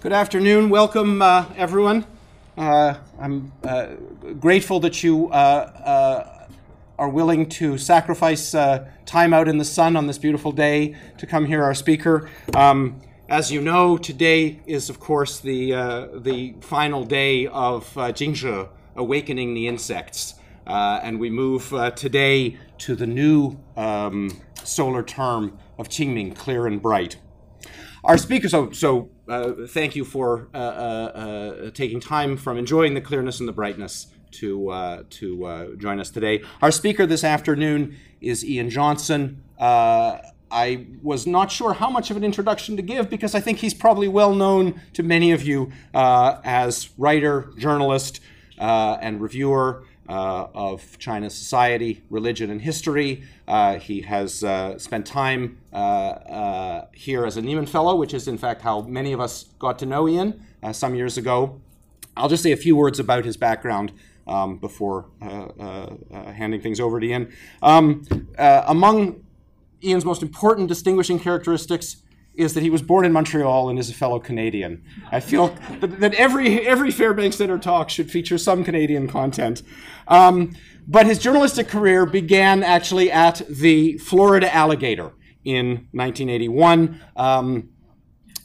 Good afternoon. Welcome, uh, everyone. Uh, I'm uh, grateful that you uh, uh, are willing to sacrifice uh, time out in the sun on this beautiful day to come hear our speaker. Um, as you know, today is, of course, the, the final day of uh, Jingzhe, Awakening the Insects. and we move today to the new um, solar term of Qingming, clear and bright. Our speaker, so, so uh, thank you for uh, uh, uh, taking time from enjoying the clearness and the brightness to, to join us today. Our speaker this afternoon is Ian Johnson. I was not sure how much of an introduction to give because I think he's probably well known to many of you as writer, journalist, and reviewer uh, of China's society, religion, and history. Uh, he has uh, spent time uh, uh, here as a Nieman Fellow, which is in fact how many of us got to know Ian uh, some years ago. I'll just say a few words about his background um, before handing things over to Ian. Um, among Ian's most important distinguishing characteristics is that he was born in Montreal and is a fellow Canadian. I feel that, that every every Fairbanks Center talk should feature some Canadian content. Um, but his journalistic career began actually at the Florida Alligator in 1981. Um,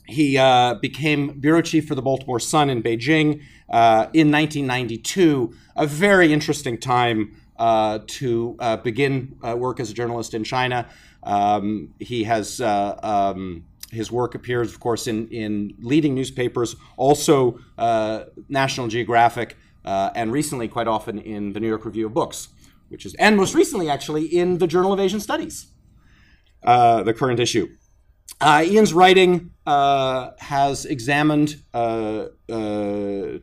he uh, became bureau chief for the Baltimore Sun in Beijing uh, in 1992. A very interesting time uh, to uh, begin uh, work as a journalist in China. Um, he has uh, um, his work appears, of course, in, in leading newspapers, also uh, National Geographic, uh, and recently, quite often, in the New York Review of Books, which is, and most recently, actually, in the Journal of Asian Studies, uh, the current issue. Uh, Ian's writing uh, has examined uh,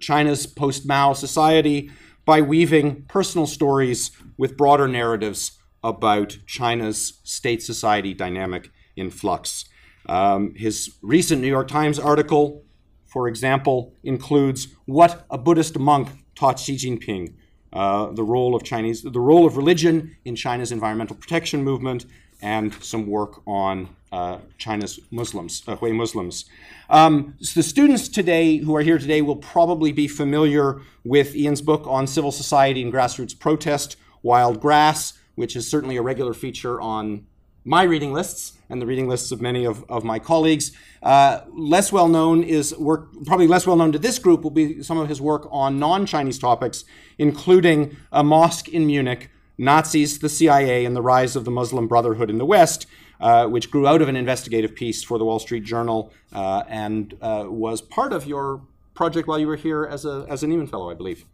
China's post Mao society by weaving personal stories with broader narratives about China's state society dynamic in flux. Um, his recent New York Times article, for example, includes what a Buddhist monk taught Xi Jinping, uh, the role of Chinese, the role of religion in China's environmental protection movement, and some work on uh, China's Muslims, uh, Hui Muslims. Um, so the students today who are here today will probably be familiar with Ian's book on civil society and grassroots protest, Wild Grass, which is certainly a regular feature on my reading lists and the reading lists of many of, of my colleagues. Uh, less well known is work, probably less well known to this group will be some of his work on non Chinese topics, including a mosque in Munich, Nazis, the CIA, and the rise of the Muslim Brotherhood in the West, uh, which grew out of an investigative piece for the Wall Street Journal uh, and uh, was part of your project while you were here as a, as a Nieman Fellow, I believe.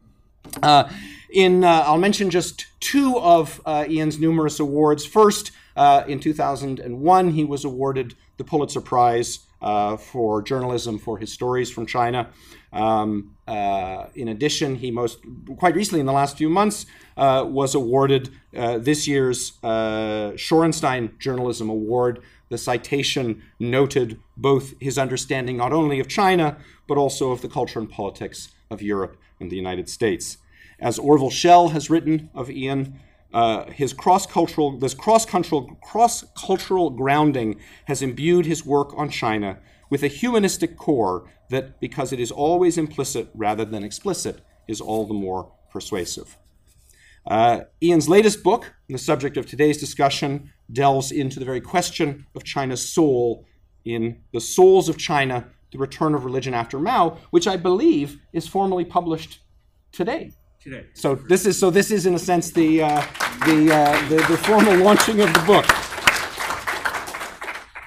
Uh, in, uh, I'll mention just two of Ian's numerous awards. First, uh, in 2001, he was awarded the Pulitzer Prize uh, for journalism for his stories from China. Um, uh, in addition, he most quite recently, in the last few months, uh, was awarded uh, this year's uh, Shorenstein Journalism Award. The citation noted both his understanding not only of China but also of the culture and politics of Europe and the United States. As Orville Schell has written of Ian, uh, his cross-cultural, this cross-cultural, cross-cultural grounding has imbued his work on China with a humanistic core that, because it is always implicit rather than explicit, is all the more persuasive. Uh, Ian's latest book, the subject of today's discussion, delves into the very question of China's soul in The Souls of China, The Return of Religion After Mao, which I believe is formally published today today. So this is so this is in a sense the uh, the, uh, the, the formal launching of the book.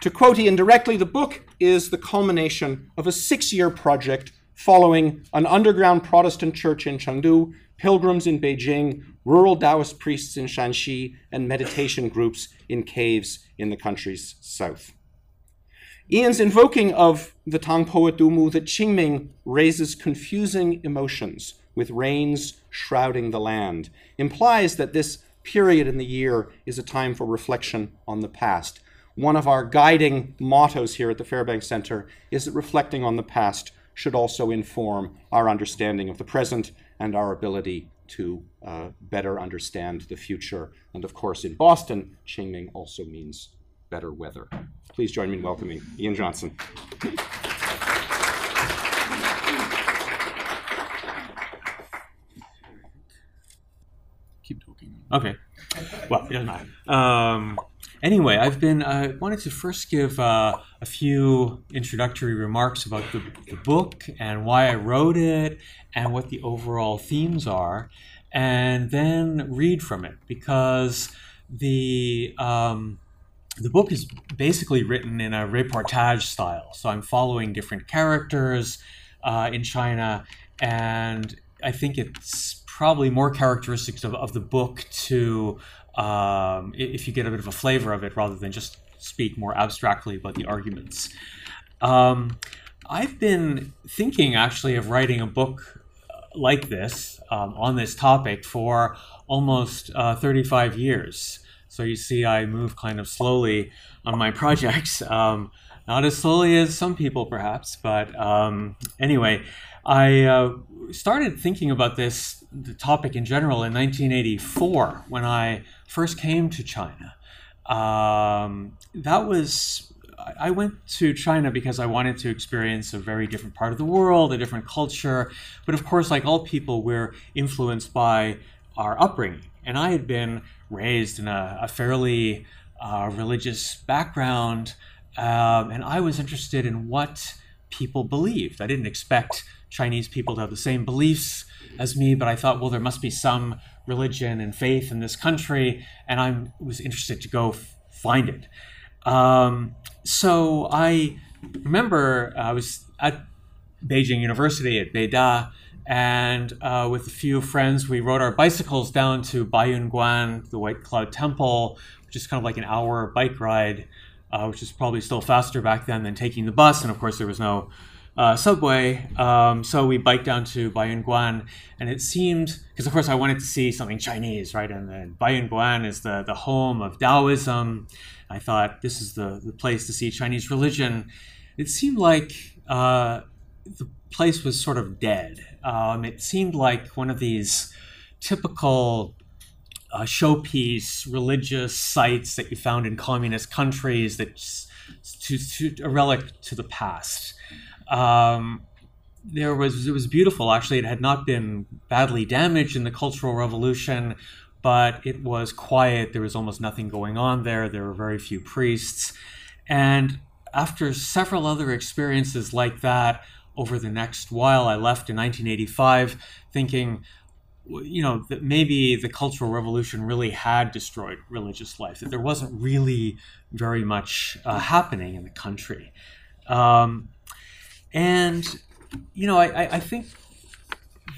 To quote Ian directly, the book is the culmination of a six-year project following an underground Protestant church in Chengdu, pilgrims in Beijing, rural Taoist priests in Shanxi, and meditation groups in caves in the country's south. Ian's invoking of the Tang poet Du Mu that Qingming raises confusing emotions with rains shrouding the land, implies that this period in the year is a time for reflection on the past. One of our guiding mottos here at the Fairbanks Center is that reflecting on the past should also inform our understanding of the present and our ability to uh, better understand the future. And of course, in Boston, Qingming also means better weather. Please join me in welcoming Ian Johnson. Okay. Well, it doesn't matter. Um, anyway, I've been I wanted to first give uh, a few introductory remarks about the, the, book and why I wrote it and what the overall themes are, and then read from it because the um, the book is basically written in a reportage style. So I'm following different characters uh, in China, and I think it's probably more characteristics of, of the book to um, if you get a bit of a flavor of it rather than just speak more abstractly about the arguments. Um, I've been thinking actually of writing a book uh, like this um, on this topic for almost uh, 35 years. So you see, I move kind of slowly on my projects. Um, not as slowly as some people, perhaps, but um, anyway, I uh, started thinking about this the topic in general in 1984 when I first came to China. Um, that was I went to China because I wanted to experience a very different part of the world, a different culture. But of course, like all people, we're influenced by our upbringing. And I had been raised in a, a fairly uh, religious background, um, and I was interested in what people believed. I didn't expect Chinese people to have the same beliefs as me, but I thought, well, there must be some religion and faith in this country, and I was interested to go f- find it. Um, so I remember I was at Beijing University at Beida, and uh, with a few friends, we rode our bicycles down to Baiyunguan, the White Cloud Temple, which is kind of like an hour bike ride, uh, which is probably still faster back then than taking the bus. And of course, there was no uh, subway. Um, so we biked down to Baiyunguan, and it seemed because of course I wanted to see something Chinese, right? And then Baiyunguan is the the home of Taoism. I thought this is the the place to see Chinese religion. It seemed like uh, the place was sort of dead. Um, it seemed like one of these typical uh, showpiece religious sites that you found in communist countries that to, to a relic to the past. Um, there was it was beautiful actually it had not been badly damaged in the cultural revolution but it was quiet there was almost nothing going on there there were very few priests and after several other experiences like that over the next while. I left in 1985 thinking, you know, that maybe the Cultural Revolution really had destroyed religious life, that there wasn't really very much uh, happening in the country. Um, and, you know, I, I think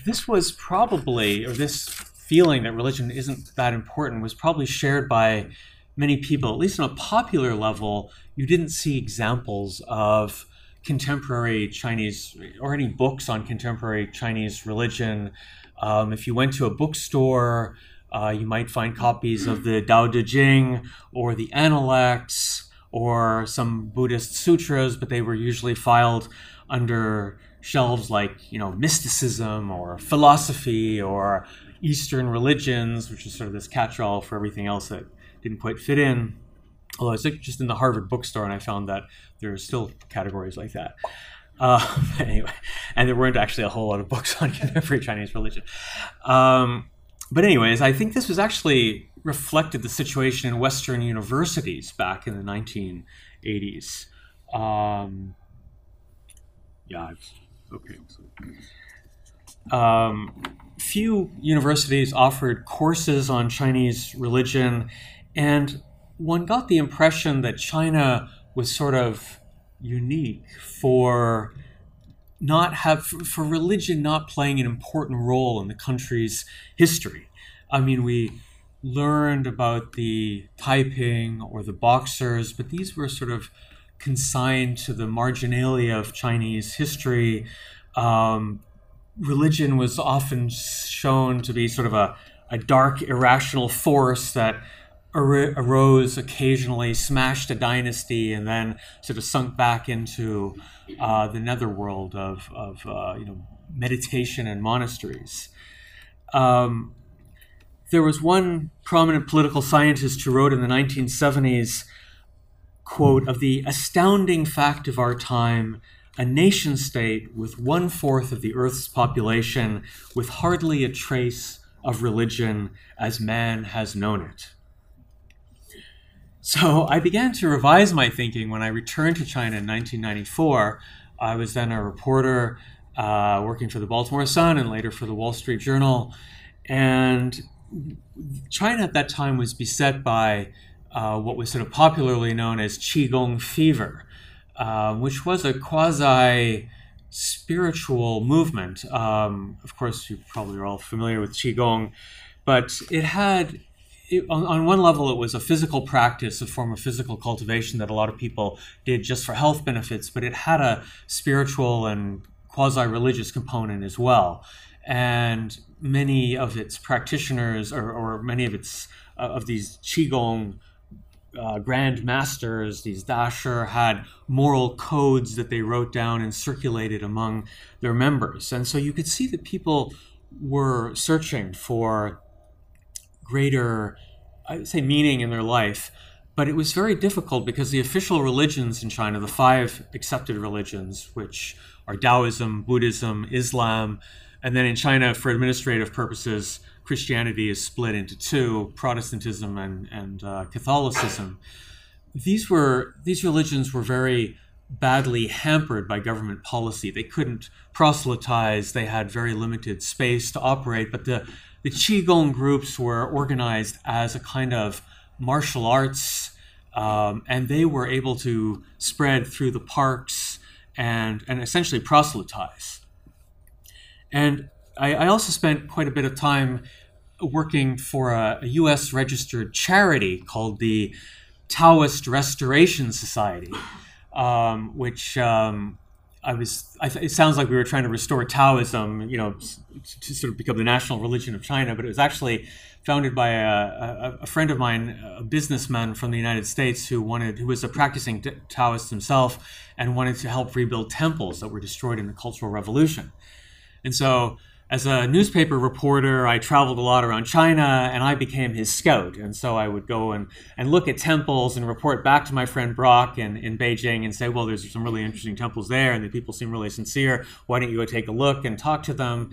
this was probably, or this feeling that religion isn't that important was probably shared by many people, at least on a popular level. You didn't see examples of contemporary Chinese or any books on contemporary Chinese religion. Um, if you went to a bookstore, uh, you might find copies of the Tao Te Ching or the Analects or some Buddhist sutras, but they were usually filed under shelves like you know mysticism or philosophy or Eastern religions, which is sort of this catch-all for everything else that didn't quite fit in. Although I was just in the Harvard bookstore and I found that there are still categories like that. Uh, anyway, and there weren't actually a whole lot of books on contemporary Chinese religion. Um, but anyways, I think this was actually reflected the situation in Western universities back in the 1980s. Um, yeah, okay. Um, few universities offered courses on Chinese religion, and one got the impression that China was sort of unique for not have for religion not playing an important role in the country's history. I mean, we learned about the Taiping or the Boxers, but these were sort of consigned to the marginalia of Chinese history. Um, religion was often shown to be sort of a, a dark, irrational force that ar- arose occasionally, smashed a dynasty, and then sort of sunk back into uh, the netherworld of, of uh, you know meditation and monasteries. Um, there was one prominent political scientist who wrote in the 1970s, quote, of the astounding fact of our time, a nation state with one fourth of the Earth's population, with hardly a trace of religion as man has known it. So I began to revise my thinking when I returned to China in 1994. I was then a reporter uh, working for the Baltimore Sun and later for the Wall Street Journal. And China at that time was beset by uh, what was sort of popularly known as Qigong fever, uh, which was a quasi spiritual movement. Um, of course, you probably are all familiar with Qigong, but it had it, on, on, one level, it was a physical practice, a form of physical cultivation that a lot of people did just for health benefits, but it had a spiritual and quasi religious component as well. And many of its practitioners, or, or many of its uh, of these qigong uh, grand masters, these dashi, had moral codes that they wrote down and circulated among their members. And so you could see that people were searching for greater, I would say, meaning in their life. But it was very difficult because the official religions in China, the five accepted religions, which are Taoism, Buddhism, Islam, and then in China, for administrative purposes, Christianity is split into two: Protestantism and and uh, Catholicism. These were these religions were very badly hampered by government policy. They couldn't proselytize. They had very limited space to operate. But the the qigong groups were organized as a kind of martial arts, um, and they were able to spread through the parks and and essentially proselytize. And I, I also spent quite a bit of time working for a, a U.S. registered charity called the Taoist Restoration Society, um, which um, I was. I it sounds like we were trying to restore Taoism, you know, to sort of become the national religion of China. But it was actually founded by a, a, a, friend of mine, a businessman from the United States, who wanted, who was a practicing Taoist himself, and wanted to help rebuild temples that were destroyed in the Cultural Revolution. And so as a newspaper reporter, I traveled a lot around China and I became his scout. And so I would go and, and look at temples and report back to my friend Brock in, in Beijing and say, well, there's some really interesting temples there and the people seem really sincere. Why don't you go take a look and talk to them?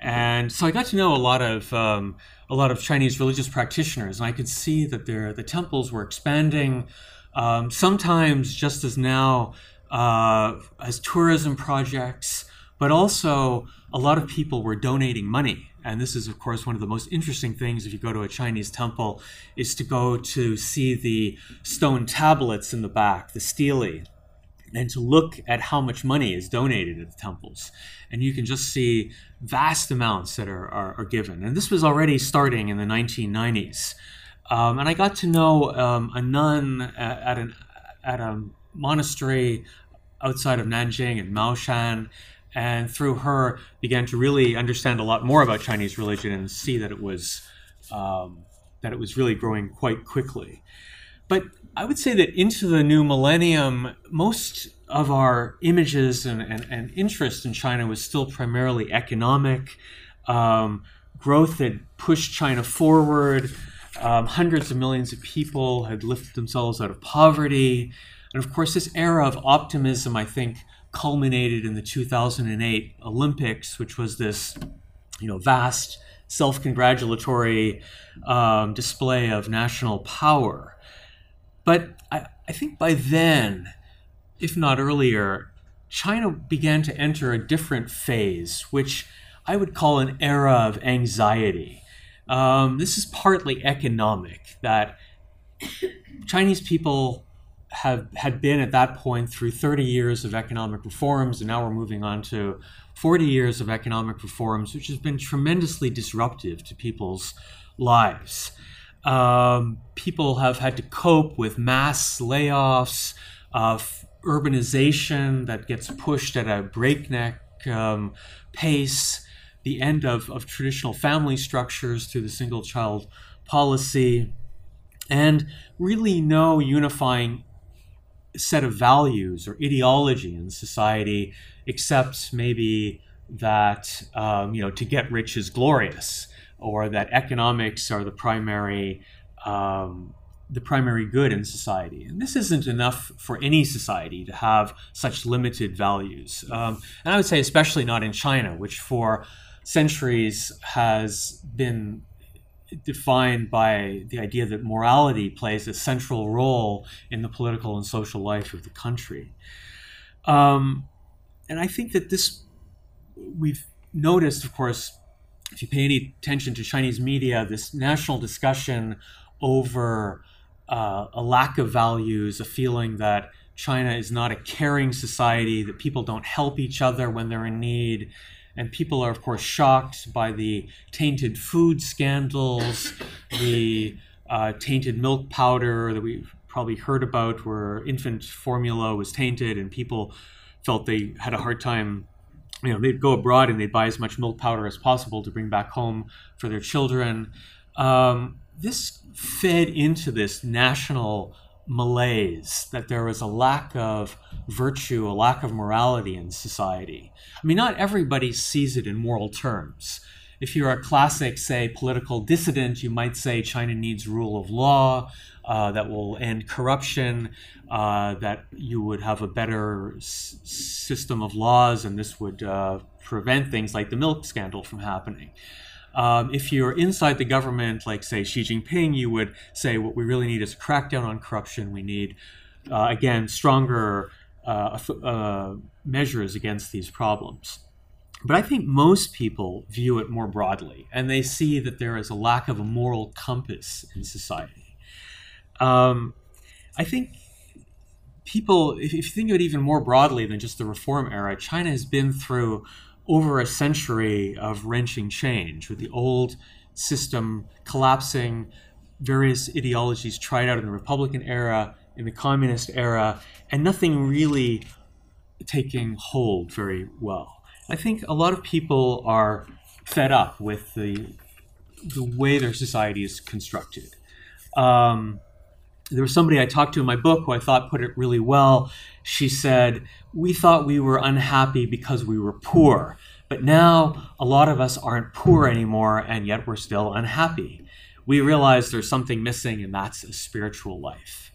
And so I got to know a lot of um, a lot of Chinese religious practitioners, and I could see that their the temples were expanding. Um, sometimes just as now uh, as tourism projects, but also a lot of people were donating money. And this is, of course, one of the most interesting things if you go to a Chinese temple, is to go to see the stone tablets in the back, the stele, and to look at how much money is donated at the temples. And you can just see vast amounts that are, are, are given. And this was already starting in the 1990s. Um, and I got to know um, a nun at, at, an, at a monastery outside of Nanjing in Maoshan and through her began to really understand a lot more about Chinese religion and see that it was um, that it was really growing quite quickly. But I would say that into the new millennium, most of our images and, and, and interest in China was still primarily economic. Um, growth had pushed China forward. Um, hundreds of millions of people had lifted themselves out of poverty. And of course, this era of optimism, I think, culminated in the 2008 Olympics, which was this, you know, vast self-congratulatory um, display of national power. But I, I think by then, if not earlier, China began to enter a different phase, which I would call an era of anxiety. Um, this is partly economic, that Chinese people have had been at that point through 30 years of economic reforms, and now we're moving on to 40 years of economic reforms, which has been tremendously disruptive to people's lives. Um, people have had to cope with mass layoffs, of urbanization that gets pushed at a breakneck um, pace, the end of, of traditional family structures through the single child policy, and really no unifying set of values or ideology in society, except maybe that um, you know to get rich is glorious, or that economics are the primary um, the primary good in society. And this isn't enough for any society to have such limited values. Um, and I would say, especially not in China, which for centuries has been defined by the idea that morality plays a central role in the political and social life of the country. Um, and I think that this, we've noticed, of course, if you pay any attention to Chinese media, this national discussion over uh, a lack of values, a feeling that China is not a caring society, that people don't help each other when they're in need. And people are, of course, shocked by the tainted food scandals, the uh, tainted milk powder that we've probably heard about, where infant formula was tainted and people felt they had a hard time you know they'd go abroad and they'd buy as much milk powder as possible to bring back home for their children. Um, this fed into this national malaise that there was a lack of virtue a lack of morality in society i mean not everybody sees it in moral terms if you're a classic, say, political dissident, you might say China needs rule of law uh, that will end corruption, uh, that you would have a better s- system of laws, and this would uh, prevent things like the milk scandal from happening. Um, if you're inside the government, like, say, Xi Jinping, you would say what we really need is a crackdown on corruption. We need, uh, again, stronger uh, uh, measures against these problems. But I think most people view it more broadly, and they see that there is a lack of a moral compass in society. Um, I think people, if, you think of it even more broadly than just the reform era, China has been through over a century of wrenching change with the old system collapsing, various ideologies tried out in the Republican era, in the communist era, and nothing really taking hold very well. I think a lot of people are fed up with the the way their society is constructed. Um, there was somebody I talked to in my book who I thought put it really well. She said, We thought we were unhappy because we were poor, but now a lot of us aren't poor anymore, and yet we're still unhappy. We realize there's something missing, and that's a spiritual life.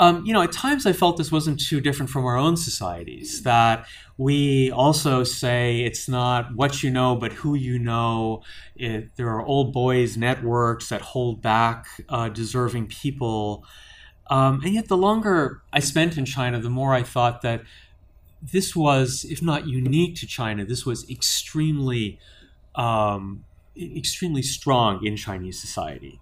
Um, you know, at times I felt this wasn't too different from our own societies, that we also say it's not what you know, but who you know. It, there are old boys networks that hold back uh, deserving people. Um, and yet, the longer I spent in China, the more I thought that this was, if not unique to China, this was extremely, um, extremely strong in Chinese society.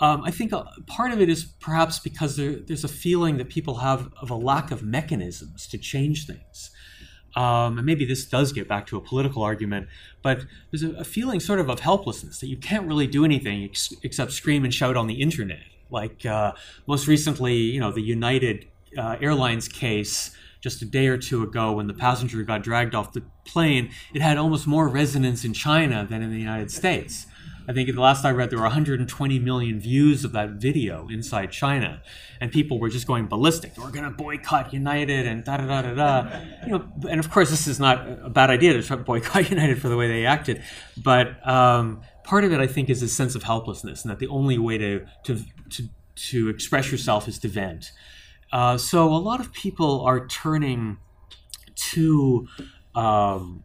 Um, I think part of it is perhaps because there, there's a feeling that people have of a lack of mechanisms to change things. Um, and maybe this does get back to a political argument, but there's a, a feeling sort of of helplessness that you can't really do anything ex- except scream and shout on the internet. Like uh, most recently, you know, the United uh, Airlines case just a day or two ago when the passenger got dragged off the plane, it had almost more resonance in China than in the United States. I think the last I read, there were 120 million views of that video inside China, and people were just going ballistic. We're going to boycott United and da da da da da. You know, and of course, this is not a bad idea to try to boycott United for the way they acted, but um, part of it, I think, is a sense of helplessness, and that the only way to to to, to express yourself is to vent. Uh, so a lot of people are turning to um,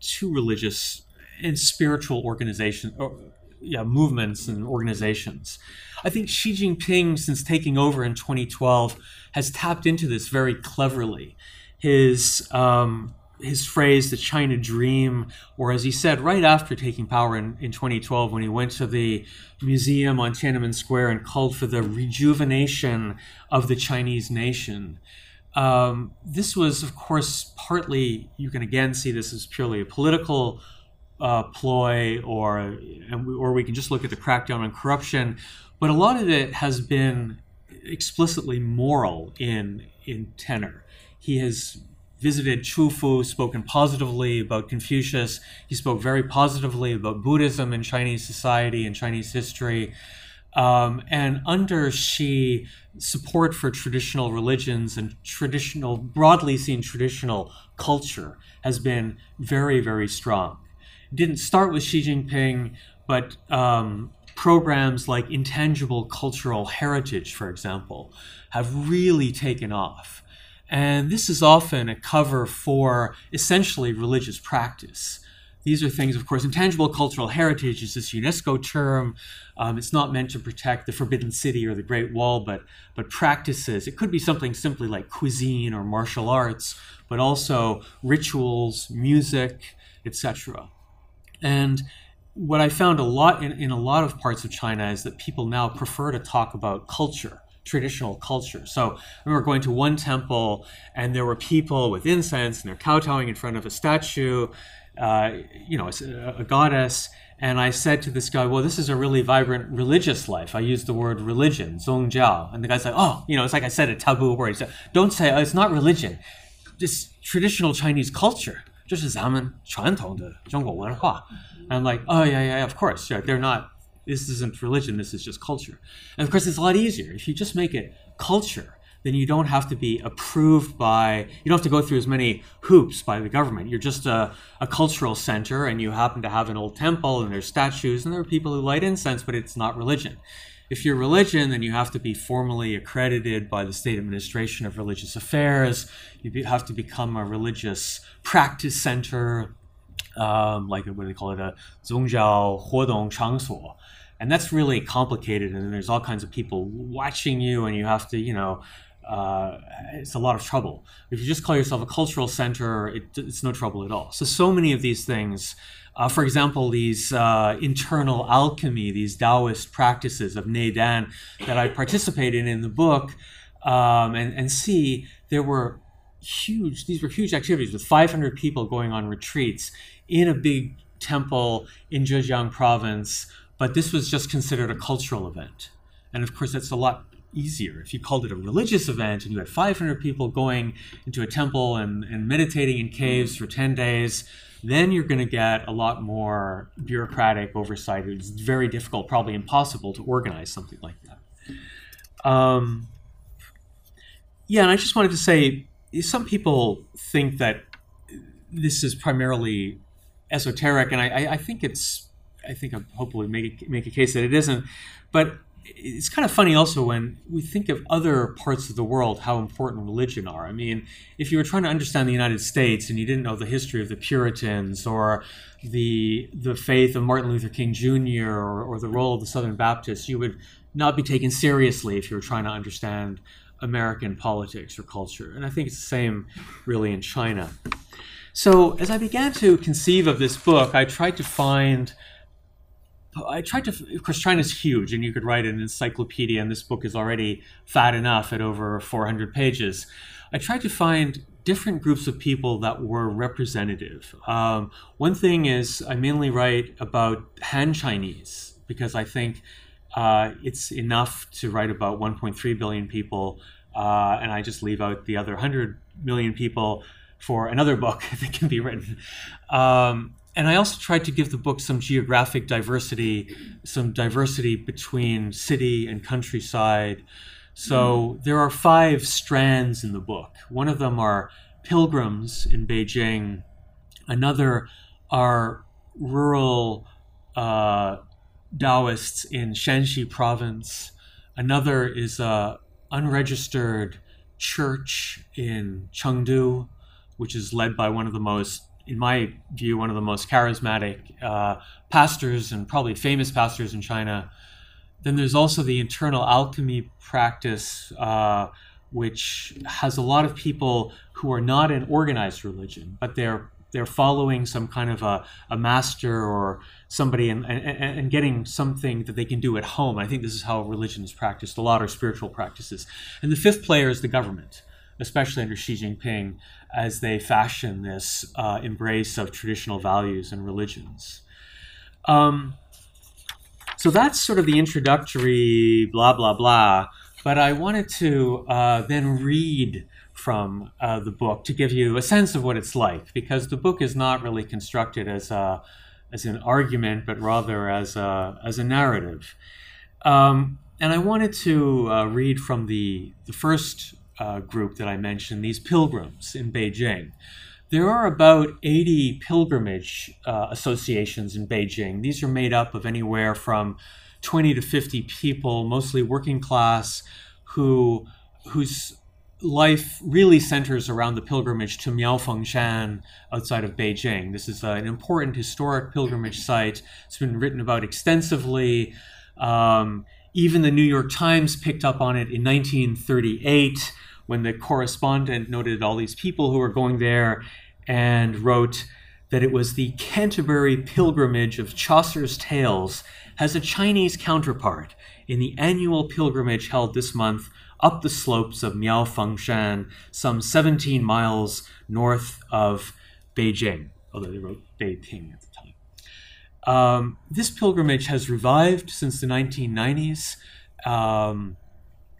to religious and spiritual organization, or, yeah, movements and organizations. I think Xi Jinping, since taking over in 2012, has tapped into this very cleverly. His um, his phrase, the China Dream, or as he said right after taking power in, in 2012, when he went to the museum on Tiananmen Square and called for the rejuvenation of the Chinese nation. Um, this was, of course, partly, you can again see this as purely a political uh, ploy, or or we can just look at the crackdown on corruption. But a lot of it has been explicitly moral in in tenor. He has visited Qufu, spoken positively about Confucius. He spoke very positively about Buddhism in Chinese society and Chinese history. Um, and under Xi, support for traditional religions and traditional, broadly seen traditional culture has been very, very strong didn't start with Xi Jinping, but um, programs like Intangible Cultural Heritage, for example, have really taken off. And this is often a cover for essentially religious practice. these are things, of course, intangible cultural heritage is this UNESCO term. Um, it's not meant to protect the Forbidden City or the Great Wall, but but practices. It could be something simply like cuisine or martial arts, but also rituals, music, etc. And what I found a lot in, in a lot of parts of China is that people now prefer to talk about culture traditional culture. So I remember going to one temple and there were people with incense and they're kowtowing in front of a statue uh, you know, a, a, goddess. And I said to this guy, well, this is a really vibrant religious life. I used the word religion, zongjiao. And the guy's like, oh, you know, it's like I said a taboo word. He said, don't say, oh, it's not religion. This traditional Chinese culture. 这是咱们传统的中国文化. And I'm like, oh, yeah, yeah, of course. Yeah, they're not, this isn't religion, this is just culture. And of course, it's a lot easier. If you just make it culture, then you don't have to be approved by, you don't have to go through as many hoops by the government. You're just a, a cultural center and you happen to have an old temple and there's statues and there are people who light incense, but it's not religion. If you're religion, then you have to be formally accredited by the State Administration of Religious Affairs. You have to become a religious practice center, um, like what do they call it, a 宗教活动场所. And that's really complicated, and there's all kinds of people watching you, and you have to, you know, uh, it's a lot of trouble. If you just call yourself a cultural center, it, it's no trouble at all. So, so many of these things, uh, for example, these uh, internal alchemy, these Taoist practices of Neidan that I participated in in the book um, and, and see, there were huge, these were huge activities with 500 people going on retreats in a big temple in Zhejiang province, but this was just considered a cultural event. And of course, that's a lot easier. If you called it a religious event and you had 500 people going into a temple and, and meditating in caves for 10 days, then you're going to get a lot more bureaucratic oversight. It's very difficult, probably impossible to organize something like that. Um, yeah, and I just wanted to say some people think that this is primarily esoteric, and I, I think it's, I think I'm hopefully make, make a case that it isn't. But it's kind of funny also when we think of other parts of the world how important religion are. I mean, if you were trying to understand the United States and you didn't know the history of the Puritans or the the faith of Martin Luther King Jr. or, or the role of the Southern Baptists, you would not be taken seriously if you were trying to understand American politics or culture. And I think it's the same really in China. So as I began to conceive of this book, I tried to find I tried to, of course, China's huge, and you could write an encyclopedia, and this book is already fat enough at over 400 pages. I tried to find different groups of people that were representative. Um, one thing is, I mainly write about Han Chinese because I think uh, it's enough to write about 1.3 billion people, uh, and I just leave out the other 100 million people for another book that can be written. Um, and I also tried to give the book some geographic diversity, some diversity between city and countryside. So mm. there are five strands in the book. One of them are pilgrims in Beijing. Another are rural uh, Taoists in Shanxi province. Another is a unregistered church in Chengdu, which is led by one of the most in my view, one of the most charismatic uh, pastors and probably famous pastors in China. Then there's also the internal alchemy practice, uh, which has a lot of people who are not in organized religion, but they're they're following some kind of a, a master or somebody and, and, and getting something that they can do at home. I think this is how religion is practiced a lot, or spiritual practices. And the fifth player is the government especially under Xi Jinping, as they fashion this uh, embrace of traditional values and religions. Um, so that's sort of the introductory blah, blah, blah. But I wanted to uh, then read from uh, the book to give you a sense of what it's like, because the book is not really constructed as a as an argument, but rather as a as a narrative. Um, and I wanted to uh, read from the the first uh, group that I mentioned, these pilgrims in Beijing. There are about 80 pilgrimage uh, associations in Beijing. These are made up of anywhere from 20 to 50 people, mostly working class, who whose life really centers around the pilgrimage to Miaofengshan outside of Beijing. This is uh, an important historic pilgrimage site. It's been written about extensively. Um, even the New York Times picked up on it in 1938 when the correspondent noted all these people who were going there and wrote that it was the Canterbury pilgrimage of Chaucer's tales has a Chinese counterpart in the annual pilgrimage held this month up the slopes of Miaofengshan, some 17 miles north of Beijing, although they wrote Beiping at the time. Um, this pilgrimage has revived since the 1990s. Um,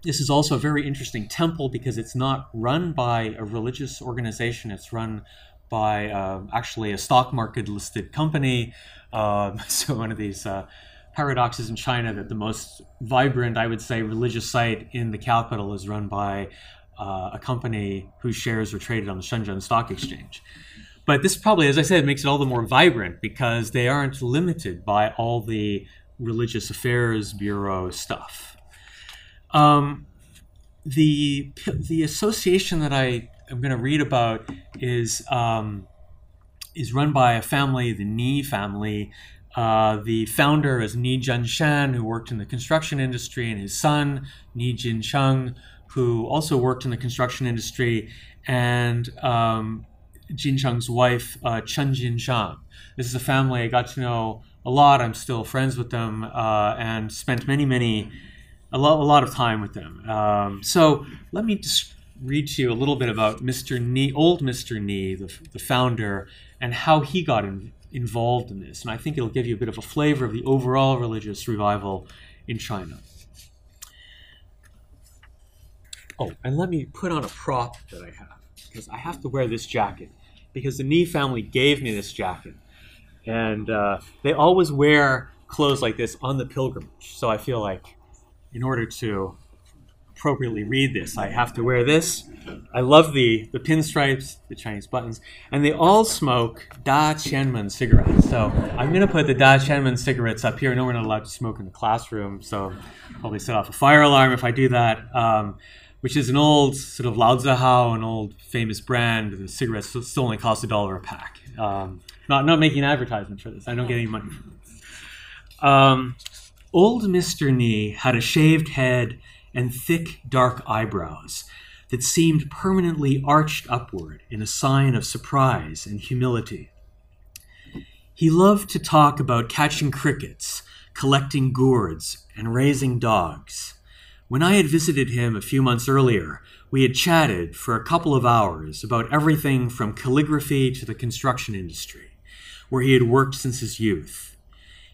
this is also a very interesting temple because it's not run by a religious organization, it's run by uh, actually a stock market listed company. Uh, so, one of these uh, paradoxes in China that the most vibrant, I would say, religious site in the capital is run by uh, a company whose shares are traded on the Shenzhen Stock Exchange. But this probably, as I said, makes it all the more vibrant because they aren't limited by all the religious affairs bureau stuff. Um, the the association that I am going to read about is um, is run by a family, the Ni family, uh, the founder is Ni Zhenshan, who worked in the construction industry, and his son, Ni Jincheng, who also worked in the construction industry, and um, Jincheng's wife, uh, Chen Jinshang. This is a family I got to know a lot. I'm still friends with them uh, and spent many, many, a lot, a lot of time with them. Um, so let me just read to you a little bit about Mr. Ni, old Mr. Ni, the, the founder, and how he got in, involved in this. And I think it'll give you a bit of a flavor of the overall religious revival in China. Oh, and let me put on a prop that I have because I have to wear this jacket because the Ni family gave me this jacket. And uh, they always wear clothes like this on the pilgrimage. So I feel like in order to appropriately read this. I have to wear this. I love the, the pinstripes, the Chinese buttons, and they all smoke Da Qianmen cigarettes. So I'm going to put the Da Qianmen cigarettes up here. I know we're not allowed to smoke in the classroom, so probably set off a fire alarm if I do that. Um, which is an old sort of Lao Zihao, an old famous brand. The cigarettes still only cost a dollar a pack. Um, not not making advertisement for this. I don't get any money from this. Um, old Mr. Ni had a shaved head and thick, dark eyebrows that seemed permanently arched upward in a sign of surprise and humility. He loved to talk about catching crickets, collecting gourds, and raising dogs. When I had visited him a few months earlier, we had chatted for a couple of hours about everything from calligraphy to the construction industry, where he had worked since his youth.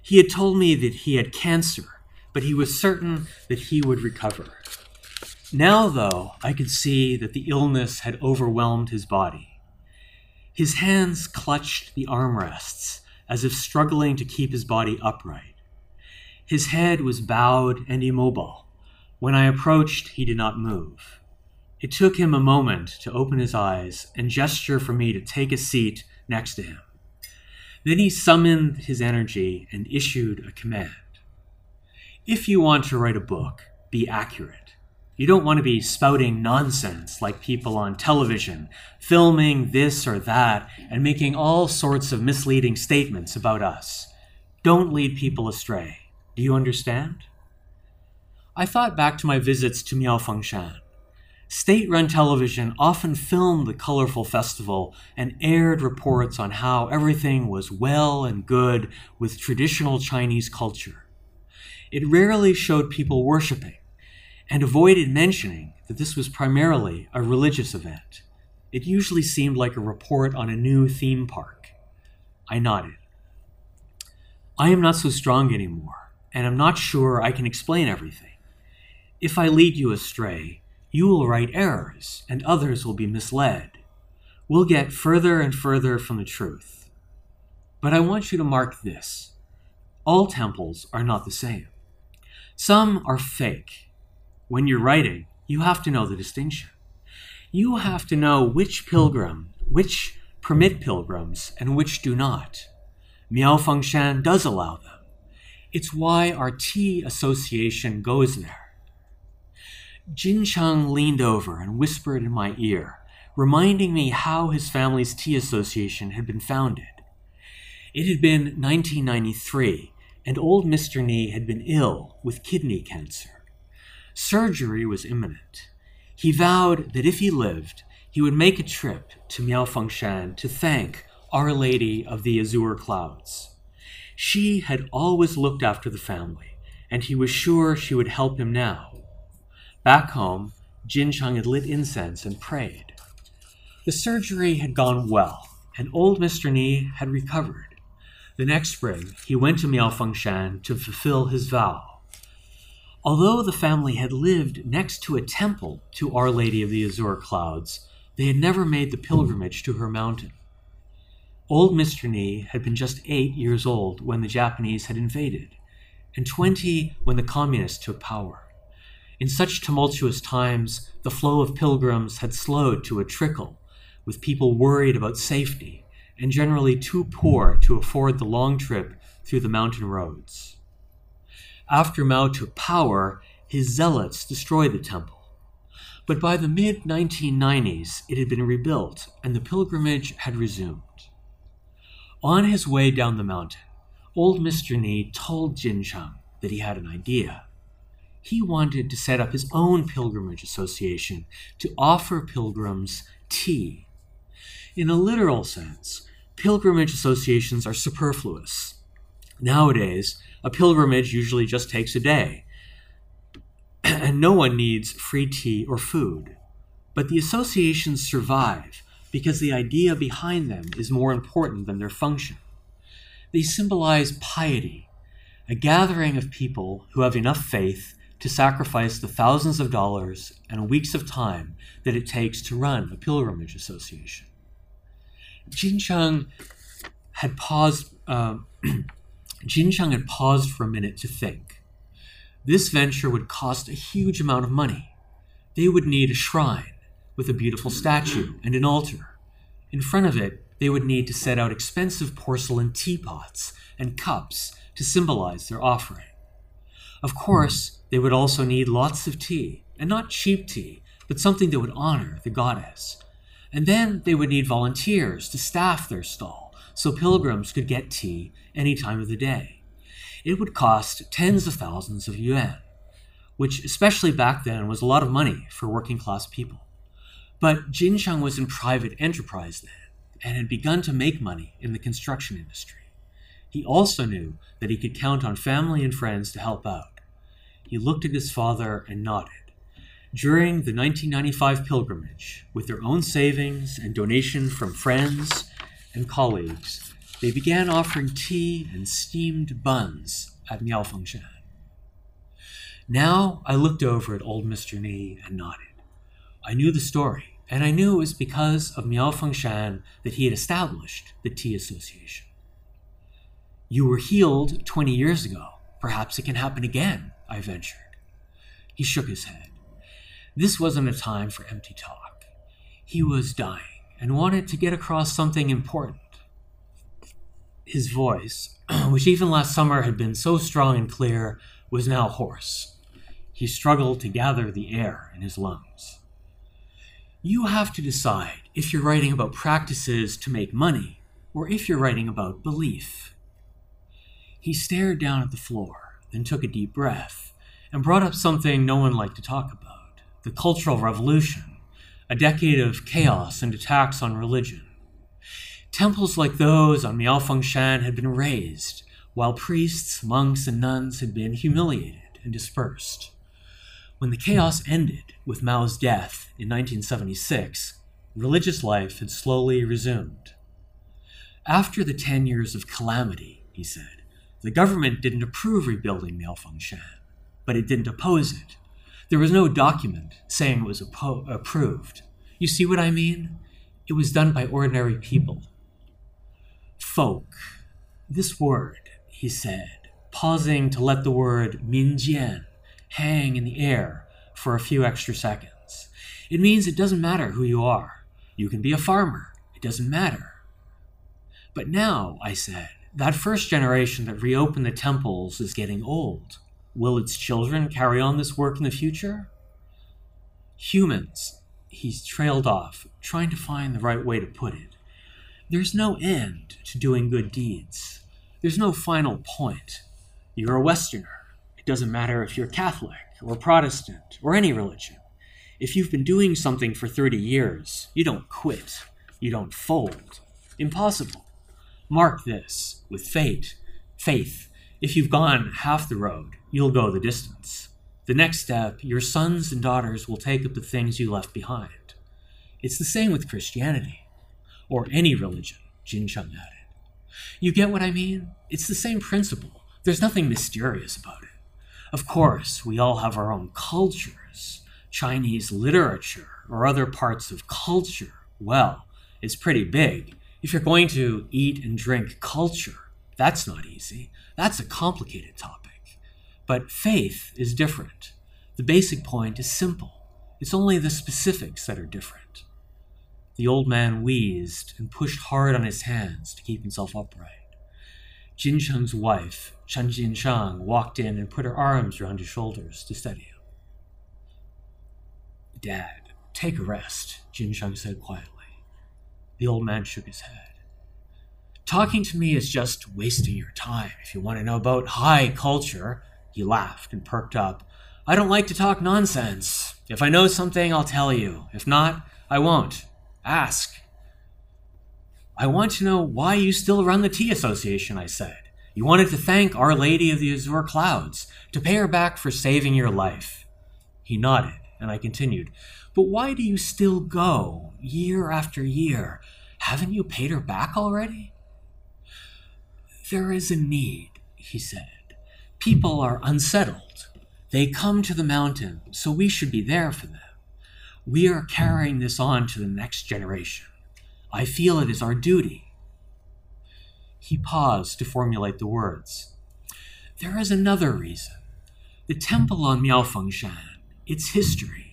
He had told me that he had cancer but he was certain that he would recover. Now, though, I could see that the illness had overwhelmed his body. His hands clutched the armrests as if struggling to keep his body upright. His head was bowed and immobile. When I approached, he did not move. It took him a moment to open his eyes and gesture for me to take a seat next to him. Then he summoned his energy and issued a command. If you want to write a book, be accurate. You don't want to be spouting nonsense like people on television, filming this or that, and making all sorts of misleading statements about us. Don't lead people astray. Do you understand? I thought back to my visits to Miaofengshan. State run television often filmed the colorful festival and aired reports on how everything was well and good with traditional Chinese culture it rarely showed people worshiping and avoided mentioning that this was primarily a religious event. It usually seemed like a report on a new theme park. I nodded. I am not so strong anymore, and I'm not sure I can explain everything. If I lead you astray, you will write errors, and others will be misled. We'll get further and further from the truth. But I want you to mark this all temples are not the same. Some are fake. When you're writing, you have to know the distinction. You have to know which pilgrim, which permit pilgrims, and which do not. Miao Miaofengshan does allow them. It's why our tea association goes there. Jincheng leaned over and whispered in my ear, reminding me how his family's tea association had been founded. It had been 1993, and old Mr. Ni had been ill with kidney cancer. Surgery was imminent. He vowed that if he lived, he would make a trip to Miaofengshan to thank Our Lady of the Azure Clouds. She had always looked after the family, and he was sure she would help him now. Back home, Jincheng had lit incense and prayed. The surgery had gone well, and old Mr. Ni had recovered. The next spring, he went to Miaofengshan to fulfill his vow. Although the family had lived next to a temple to Our Lady of the Azure Clouds, they had never made the pilgrimage to her mountain. Old Mr. Ni had been just eight years old when the Japanese had invaded, and 20 when the communists took power. In such tumultuous times, the flow of pilgrims had slowed to a trickle, with people worried about safety and generally too poor to afford the long trip through the mountain roads. After Mao took power, his zealots destroyed the temple. But by the mid 1990s, it had been rebuilt and the pilgrimage had resumed. On his way down the mountain, old Mr. Ni told Jincheng that he had an idea. He wanted to set up his own pilgrimage association to offer pilgrims tea. In a literal sense, pilgrimage associations are superfluous. Nowadays, a pilgrimage usually just takes a day, and no one needs free tea or food. But the associations survive because the idea behind them is more important than their function. They symbolize piety, a gathering of people who have enough faith to sacrifice the thousands of dollars and weeks of time that it takes to run a pilgrimage association. Jincheng had paused. Uh, Jincheng had paused for a minute to think. This venture would cost a huge amount of money. They would need a shrine with a beautiful statue and an altar. In front of it, they would need to set out expensive porcelain teapots and cups to symbolize their offering. Of course, they would also need lots of tea, and not cheap tea, but something that would honor the goddess. And then they would need volunteers to staff their stall so pilgrims could get tea any time of the day. It would cost tens of thousands of yuan, which, especially back then, was a lot of money for working class people. But Jincheng was in private enterprise then and had begun to make money in the construction industry. He also knew that he could count on family and friends to help out. He looked at his father and nodded. During the 1995 pilgrimage, with their own savings and donation from friends and colleagues, they began offering tea and steamed buns at Miaofengshan. Now I looked over at old Mr. Ni and nodded. I knew the story, and I knew it was because of Miaofengshan that he had established the Tea Association. You were healed 20 years ago. Perhaps it can happen again, I ventured. He shook his head. This wasn't a time for empty talk. He was dying and wanted to get across something important. His voice, which even last summer had been so strong and clear, was now hoarse. He struggled to gather the air in his lungs. You have to decide if you're writing about practices to make money or if you're writing about belief. He stared down at the floor, then took a deep breath, and brought up something no one liked to talk about the Cultural Revolution, a decade of chaos and attacks on religion. Temples like those on Miaofengshan had been razed, while priests, monks, and nuns had been humiliated and dispersed. When the chaos ended with Mao's death in 1976, religious life had slowly resumed. After the 10 years of calamity, he said, the government didn't approve rebuilding Miaofengshan, but it didn't oppose it. There was no document saying it was approved. You see what I mean? It was done by ordinary people. Folk. This word, he said, pausing to let the word minjian hang in the air for a few extra seconds. It means it doesn't matter who you are. You can be a farmer. It doesn't matter. But now, I said, that first generation that reopened the temples is getting old. Will its children carry on this work in the future? Humans, he's trailed off, trying to find the right way to put it. There's no end to doing good deeds. There's no final point. You're a Westerner. It doesn't matter if you're Catholic or Protestant or any religion. If you've been doing something for 30 years, you don't quit. You don't fold. Impossible. Mark this with fate, faith. If you've gone half the road, you'll go the distance. The next step, your sons and daughters will take up the things you left behind. It's the same with Christianity, or any religion, Jin Cheng added. You get what I mean? It's the same principle. There's nothing mysterious about it. Of course, we all have our own cultures. Chinese literature or other parts of culture, well, it's pretty big. If you're going to eat and drink culture, that's not easy. That's a complicated topic. But faith is different. The basic point is simple. It's only the specifics that are different. The old man wheezed and pushed hard on his hands to keep himself upright. Jin Cheng's wife, Chen Jinshang, walked in and put her arms around his shoulders to steady him. Dad, take a rest, Jin Cheng said quietly. The old man shook his head. Talking to me is just wasting your time. If you want to know about high culture, he laughed and perked up. I don't like to talk nonsense. If I know something, I'll tell you. If not, I won't. Ask. I want to know why you still run the Tea Association, I said. You wanted to thank Our Lady of the Azure Clouds, to pay her back for saving your life. He nodded, and I continued, But why do you still go, year after year? Haven't you paid her back already? There is a need, he said. People are unsettled. They come to the mountain, so we should be there for them. We are carrying this on to the next generation. I feel it is our duty. He paused to formulate the words. There is another reason. The temple on Miaofengshan, its history,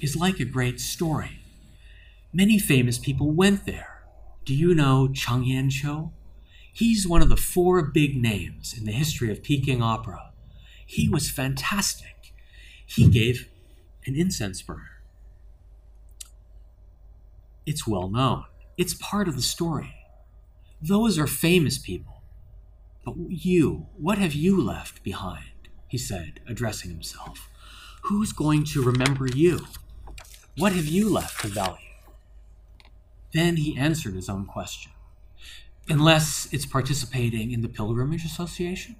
is like a great story. Many famous people went there. Do you know Cheng Yanqiu? He's one of the four big names in the history of Peking opera. He was fantastic. He gave an incense burner. It's well known. It's part of the story. Those are famous people. But you, what have you left behind? He said, addressing himself. Who's going to remember you? What have you left of value? Then he answered his own question. Unless it's participating in the Pilgrimage Association?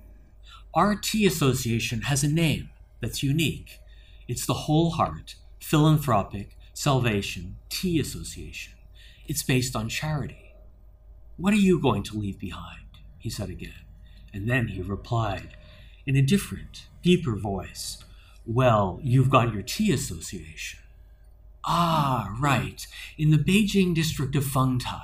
Our tea association has a name that's unique. It's the Whole Heart Philanthropic Salvation Tea Association. It's based on charity. What are you going to leave behind? He said again. And then he replied in a different, deeper voice Well, you've got your tea association. Ah, right. In the Beijing district of Fengtai,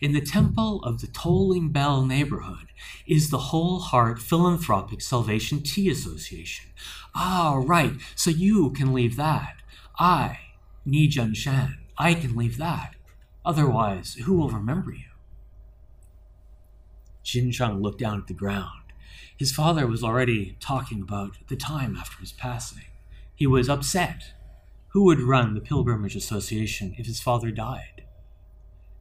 in the temple of the Tolling Bell neighborhood, is the Whole Heart Philanthropic Salvation Tea Association. Ah, right. So you can leave that. I, Ni Shan, I can leave that. Otherwise, who will remember you? Jin Cheng looked down at the ground. His father was already talking about the time after his passing. He was upset. Who would run the Pilgrimage Association if his father died?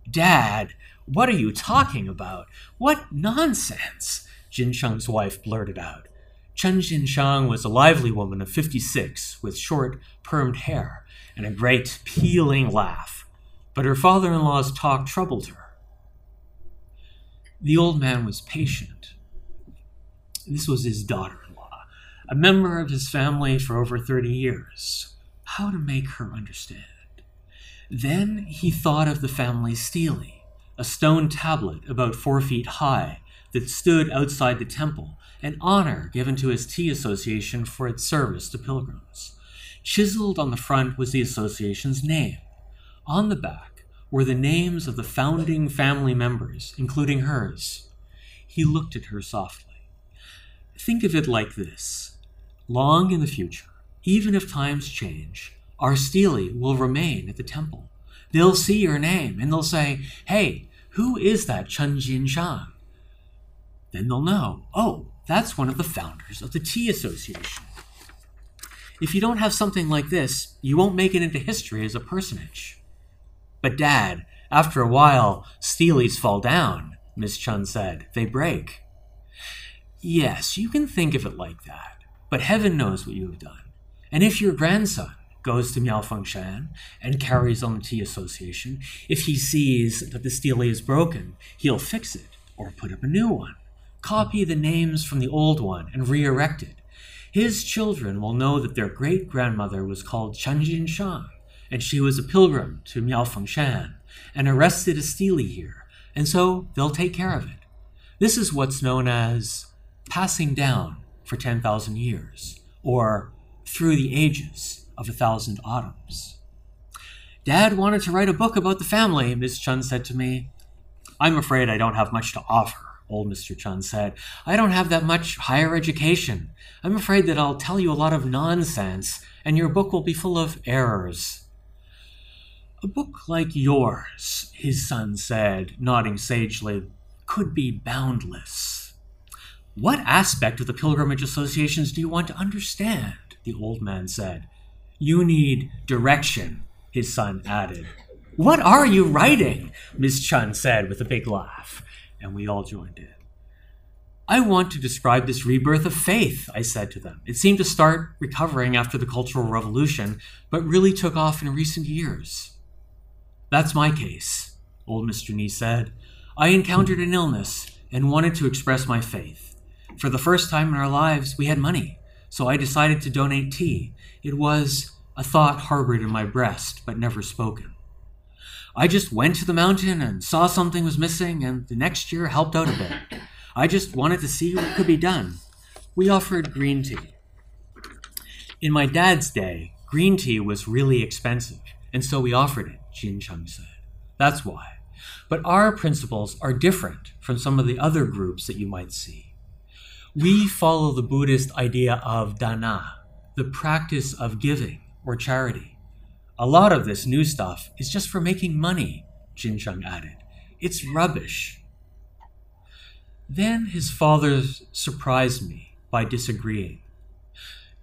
Dad, what are you talking about? What nonsense! Jin Cheng's wife blurted out. Chen Jinshang was a lively woman of 56 with short, permed hair and a great, pealing laugh, but her father in law's talk troubled her. The old man was patient. This was his daughter in law, a member of his family for over 30 years. How to make her understand? Then he thought of the family stele, a stone tablet about four feet high that stood outside the temple, an honor given to his tea association for its service to pilgrims. Chiseled on the front was the association's name. On the back were the names of the founding family members, including hers. He looked at her softly. Think of it like this long in the future, even if times change, our stele will remain at the temple. They'll see your name and they'll say, Hey, who is that Chen Jinshang? Then they'll know, oh, that's one of the founders of the Tea Association. If you don't have something like this, you won't make it into history as a personage. But, Dad, after a while, steles fall down, Miss Chun said. They break. Yes, you can think of it like that, but heaven knows what you have done. And if your grandson goes to Miao Fengshan and carries on the tea association, if he sees that the stele is broken, he'll fix it or put up a new one, copy the names from the old one and re erect it. His children will know that their great grandmother was called Chen Shang, and she was a pilgrim to Miao Fengshan and arrested a stele here, and so they'll take care of it. This is what's known as passing down for 10,000 years, or through the ages of a thousand autumns. Dad wanted to write a book about the family, Miss Chun said to me. I'm afraid I don't have much to offer, old Mr. Chun said. I don't have that much higher education. I'm afraid that I'll tell you a lot of nonsense, and your book will be full of errors. A book like yours, his son said, nodding sagely, could be boundless. What aspect of the Pilgrimage Associations do you want to understand? The old man said. You need direction, his son added. What are you writing? Miss Chun said with a big laugh, and we all joined in. I want to describe this rebirth of faith, I said to them. It seemed to start recovering after the Cultural Revolution, but really took off in recent years. That's my case, old Mr. Ni said. I encountered an illness and wanted to express my faith. For the first time in our lives, we had money, so I decided to donate tea. It was a thought harbored in my breast, but never spoken. I just went to the mountain and saw something was missing, and the next year helped out a bit. I just wanted to see what could be done. We offered green tea. In my dad's day, green tea was really expensive, and so we offered it, Jincheng said. That's why. But our principles are different from some of the other groups that you might see. We follow the Buddhist idea of dana, the practice of giving or charity. A lot of this new stuff is just for making money, Jin added. It's rubbish. Then his father surprised me by disagreeing.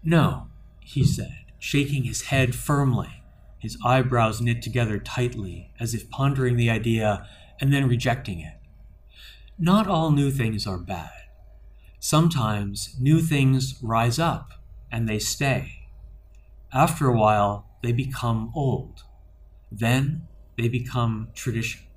No, he said, shaking his head firmly, his eyebrows knit together tightly, as if pondering the idea and then rejecting it. Not all new things are bad. Sometimes new things rise up and they stay. After a while, they become old. Then they become tradition.